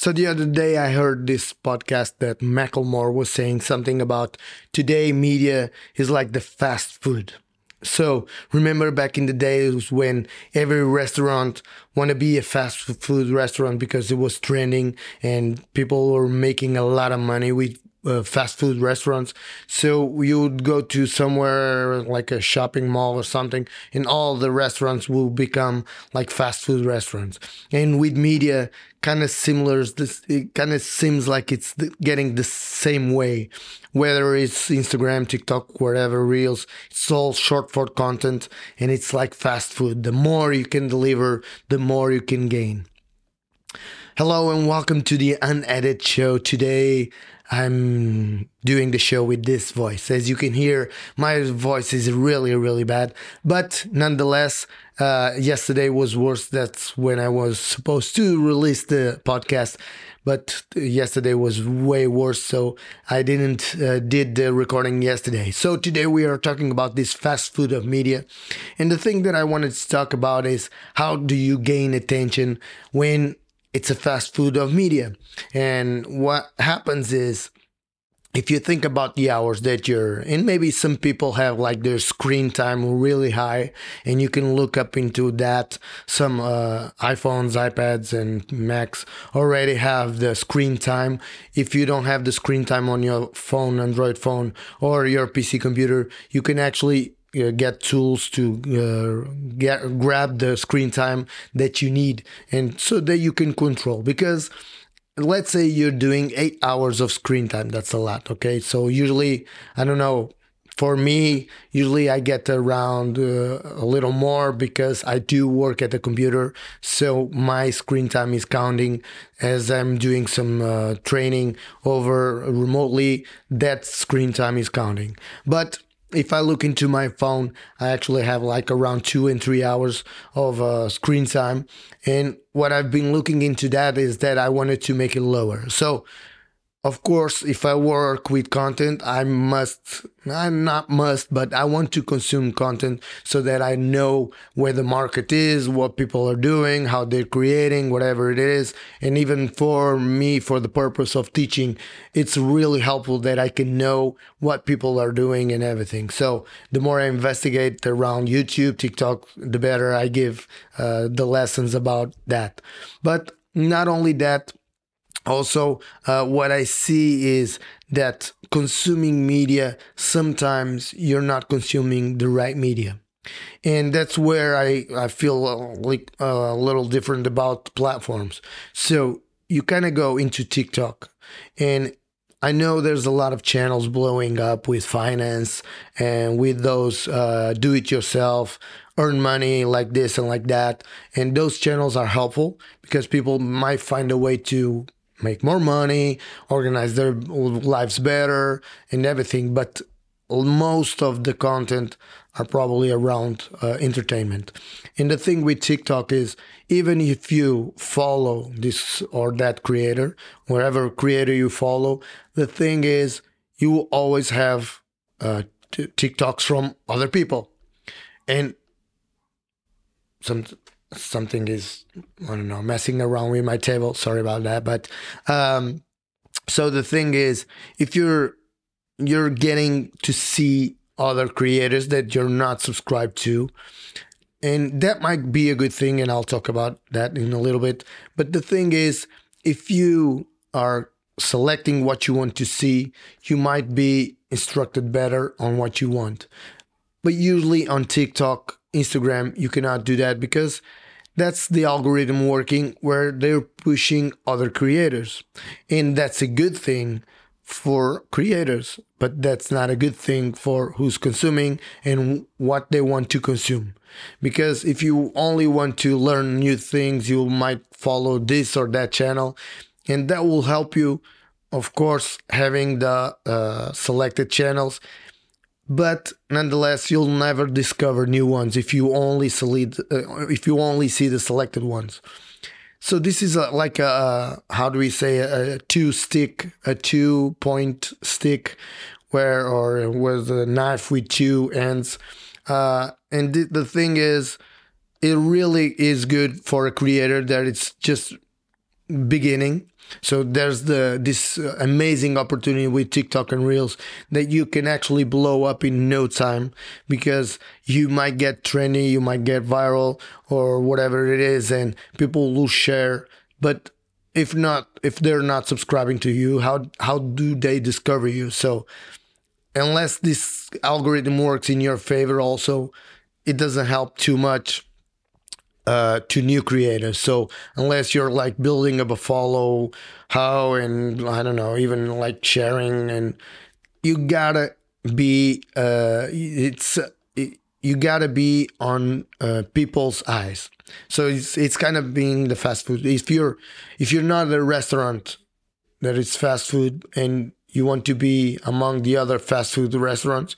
So the other day I heard this podcast that Macklemore was saying something about today media is like the fast food. So remember back in the days when every restaurant want to be a fast food restaurant because it was trending and people were making a lot of money with uh, fast food restaurants. So you would go to somewhere like a shopping mall or something, and all the restaurants will become like fast food restaurants. And with media, kind of similar. This it kind of seems like it's getting the same way, whether it's Instagram, TikTok, whatever, Reels. It's all short form content, and it's like fast food. The more you can deliver, the more you can gain. Hello and welcome to the unedited show. Today I'm doing the show with this voice. As you can hear, my voice is really, really bad. But nonetheless, uh, yesterday was worse. That's when I was supposed to release the podcast. But yesterday was way worse, so I didn't uh, did the recording yesterday. So today we are talking about this fast food of media, and the thing that I wanted to talk about is how do you gain attention when it's a fast food of media. And what happens is if you think about the hours that you're and maybe some people have like their screen time really high and you can look up into that some uh, iphones ipads and macs already have the screen time if you don't have the screen time on your phone android phone or your pc computer you can actually uh, get tools to uh, get grab the screen time that you need and so that you can control. Because let's say you're doing eight hours of screen time that's a lot okay? So usually i don't know for me usually i get around uh, a little more because i do work at the computer. So my screen time is counting as i'm doing some uh, training over remotely that screen time is counting. But if I look into my phone, I actually have like around two and three hours of uh, screen time. And what I've been looking into that is that I wanted to make it lower. So of course, if I work with content, I must, I'm not must, but I want to consume content so that I know where the market is, what people are doing, how they're creating, whatever it is. And even for me, for the purpose of teaching, it's really helpful that I can know what people are doing and everything. So the more I investigate around YouTube, TikTok, the better I give uh, the lessons about that. But not only that, also uh, what i see is that consuming media sometimes you're not consuming the right media and that's where i, I feel uh, like uh, a little different about platforms so you kind of go into tiktok and I know there's a lot of channels blowing up with finance and with those uh, do it yourself, earn money like this and like that. And those channels are helpful because people might find a way to make more money, organize their lives better, and everything. But most of the content are probably around uh, entertainment. And the thing with TikTok is, even if you follow this or that creator, wherever creator you follow, the thing is, you always have uh, t- TikToks from other people. And some something is I don't know messing around with my table. Sorry about that. But um, so the thing is, if you're you're getting to see other creators that you're not subscribed to, and that might be a good thing, and I'll talk about that in a little bit. But the thing is, if you are selecting what you want to see, you might be instructed better on what you want. But usually on TikTok, Instagram, you cannot do that because that's the algorithm working where they're pushing other creators. And that's a good thing for creators, but that's not a good thing for who's consuming and what they want to consume. Because if you only want to learn new things, you might follow this or that channel, and that will help you. Of course, having the uh, selected channels but nonetheless you'll never discover new ones if you only select uh, if you only see the selected ones. So this is a, like a how do we say a, a two stick a two point stick where or with a knife with two ends. Uh, and th- the thing is it really is good for a creator that it's just beginning. So there's the this uh, amazing opportunity with TikTok and Reels that you can actually blow up in no time because you might get trendy, you might get viral or whatever it is and people will share. But if not if they're not subscribing to you, how how do they discover you? So unless this algorithm works in your favor also, it doesn't help too much uh, to new creators. So unless you're like building up a follow, how and I don't know, even like sharing, and you gotta be, uh, it's you gotta be on uh, people's eyes. So it's it's kind of being the fast food. If you're if you're not a restaurant that is fast food and you want to be among the other fast food restaurants,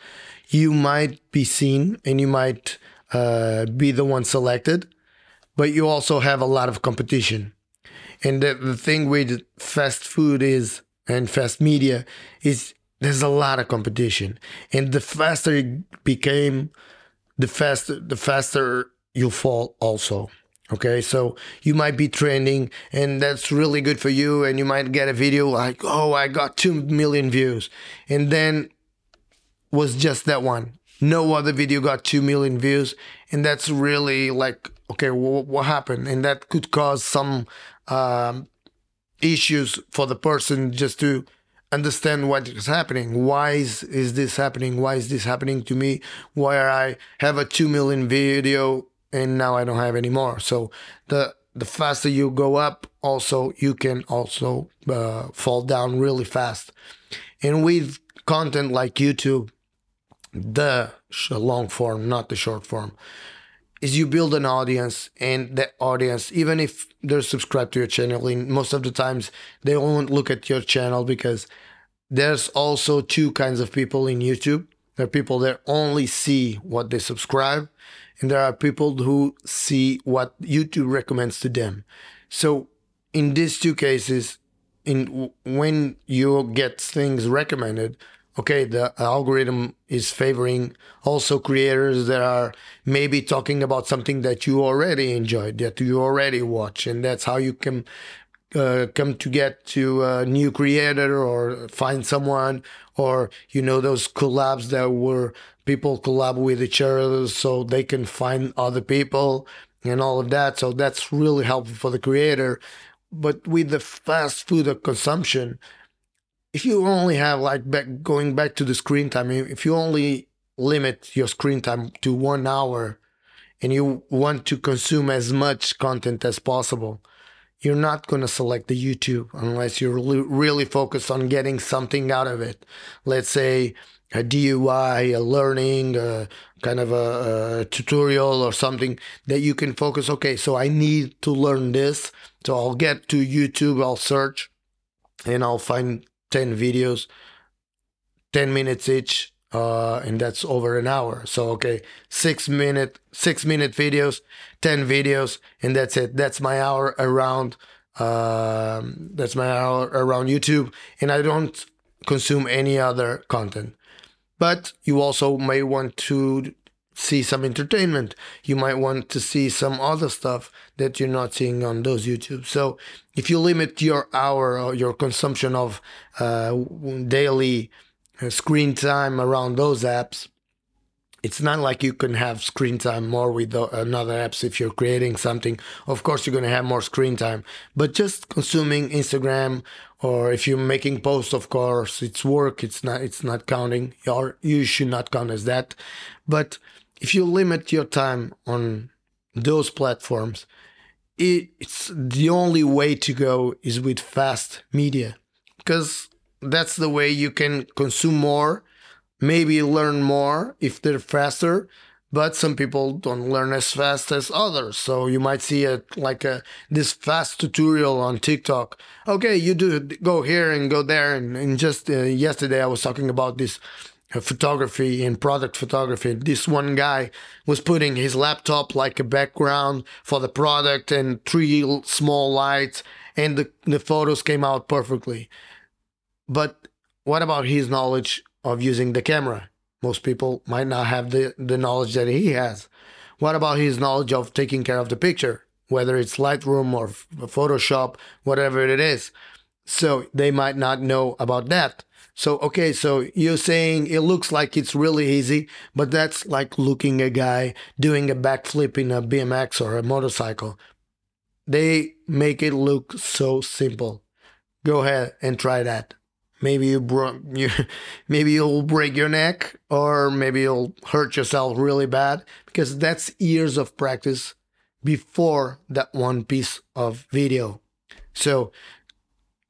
you might be seen and you might uh, be the one selected but you also have a lot of competition. And the, the thing with fast food is, and fast media, is there's a lot of competition. And the faster it became, the faster, the faster you fall also. Okay, so you might be trending, and that's really good for you. And you might get a video like, "Oh, I got two million views," and then was just that one. No other video got two million views, and that's really like okay, what, what happened? And that could cause some um, issues for the person just to understand what is happening. Why is, is this happening? Why is this happening to me? Why I have a 2 million video and now I don't have any more? So the the faster you go up, also you can also uh, fall down really fast. And with content like YouTube, the long form, not the short form, is you build an audience and that audience even if they're subscribed to your channel most of the times they won't look at your channel because there's also two kinds of people in youtube. There are people that only see what they subscribe and there are people who see what youtube recommends to them. So in these two cases in when you get things recommended okay, the algorithm is favoring also creators that are maybe talking about something that you already enjoyed, that you already watch, and that's how you can uh, come to get to a new creator or find someone, or you know those collabs that were people collab with each other so they can find other people and all of that. So that's really helpful for the creator. But with the fast food of consumption, if you only have like back going back to the screen time, if you only limit your screen time to one hour and you want to consume as much content as possible, you're not going to select the YouTube unless you're really focused on getting something out of it. Let's say a DIY, a learning, a kind of a, a, tutorial or something that you can focus. Okay, so I need to learn this. So I'll get to YouTube, I'll search, and I'll find 10 videos, 10 minutes each, uh, and that's over an hour. So, okay, six minute, six minute videos, 10 videos, and that's it. That's my hour around, um, that's my hour around YouTube, and I don't consume any other content. But you also may want to see some entertainment. You might want to see some other stuff that you're not seeing on those YouTube. So if you limit your hour or your consumption of uh, daily uh, screen time around those apps, it's not like you can have screen time more with another apps if you're creating something of course you're going to have more screen time but just consuming instagram or if you're making posts of course it's work it's not it's not counting or you should not count as that but if you limit your time on those platforms, it's the only way to go is with fast media because that's the way you can consume more, maybe learn more if they're faster. But some people don't learn as fast as others, so you might see it like a this fast tutorial on TikTok. Okay, you do go here and go there, and, and just uh, yesterday I was talking about this photography and product photography. This one guy was putting his laptop like a background for the product and three small lights, and the, the photos came out perfectly. But what about his knowledge of using the camera? Most people might not have the, the knowledge that he has. What about his knowledge of taking care of the picture? whether it's Lightroom or Photoshop, whatever it is. So they might not know about that. So, okay, so you're saying it looks like it's really easy, but that's like looking a guy doing a backflip in a BMX or a motorcycle. They make it look so simple. Go ahead and try that. Maybe you, bro- you maybe you'll break your neck or maybe you'll hurt yourself really bad because that's years of practice before that one piece of video. So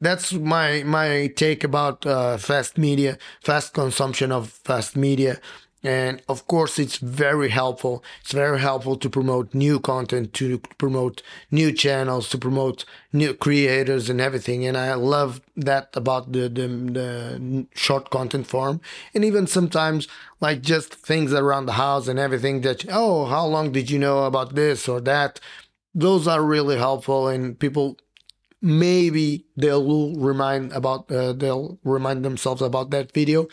that's my my take about uh, fast media, fast consumption of fast media. And of course, it's very helpful. It's very helpful to promote new content, to promote new channels, to promote new creators and everything. And I love that about the, the, the short content form. And even sometimes, like just things around the house and everything that, oh, how long did you know about this or that? Those are really helpful, and people maybe they'll remind about uh, they'll remind themselves about that video.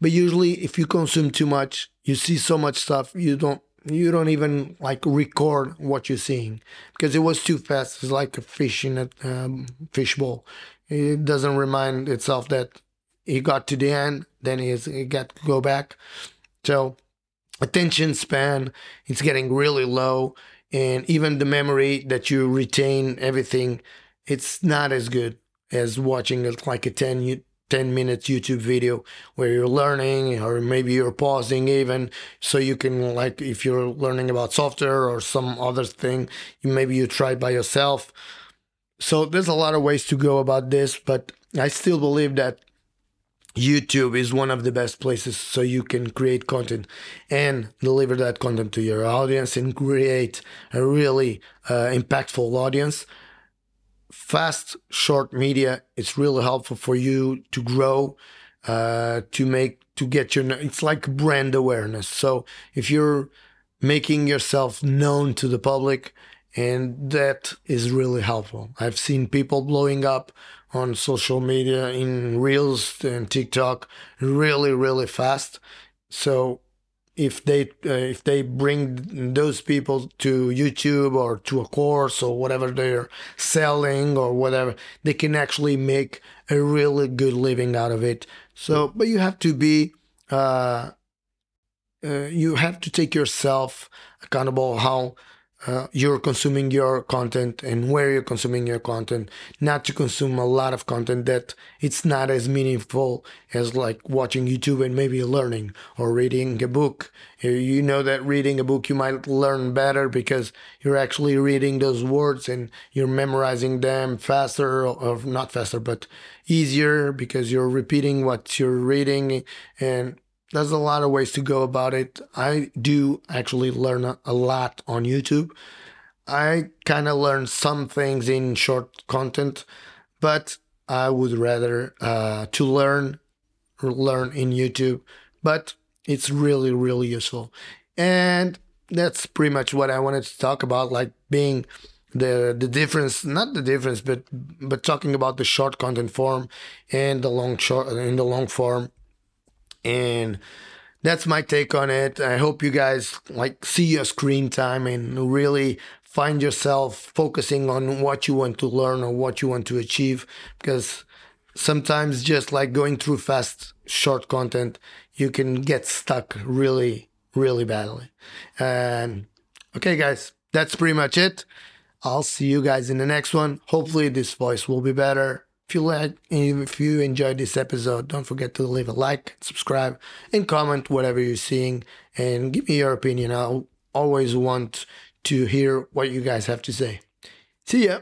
But usually if you consume too much you see so much stuff you don't you don't even like record what you're seeing. Because it was too fast. It's like a fish in a um, fishbowl it doesn't remind itself that he got to the end then he's he got to go back. So attention span it's getting really low. And even the memory that you retain everything it's not as good as watching like a 10, 10 minutes YouTube video where you're learning or maybe you're pausing even. So you can like if you're learning about software or some other thing maybe you try by yourself. So there's a lot of ways to go about this but I still believe that YouTube is one of the best places so you can create content and deliver that content to your audience and create a really uh, impactful audience fast short media it's really helpful for you to grow uh, to make to get your it's like brand awareness. So if you're making yourself known to the public and that is really helpful. I've seen people blowing up on social media in reels and tiktok really really fast. So if they uh, if they bring those people to YouTube or to a course or whatever they're selling or whatever, they can actually make a really good living out of it. So, but you have to be uh, uh, you have to take yourself accountable how uh, you're consuming your content and where you're consuming your content not to consume a lot of content that it's not as meaningful as like watching youtube and maybe learning or reading a book. You know that reading a book you might learn better because you're actually reading those words and you're memorizing them faster or not faster but easier because you're repeating what you're reading and there's a lot of ways to go about it. I do actually learn a, lot on YouTube. I kind of learn some things in short content, but I would rather uh, to learn learn in YouTube. But it's really really useful, and that's pretty much what I wanted to talk about, like being the the difference not the difference but but talking about the short content form and the long short in the long form and that's my take on it. I hope you guys like see your screen time and really find yourself focusing on what you want to learn or what you want to achieve. Because sometimes just like going through fast short content you can get stuck really really badly. And okay guys that's pretty much it. I'll see you guys in the next one. Hopefully this voice will be better if you like, if you enjoyed this episode, don't forget to leave a like, subscribe, and comment whatever you're seeing, and give me your opinion. I'll always want to hear what you guys have to say. See ya.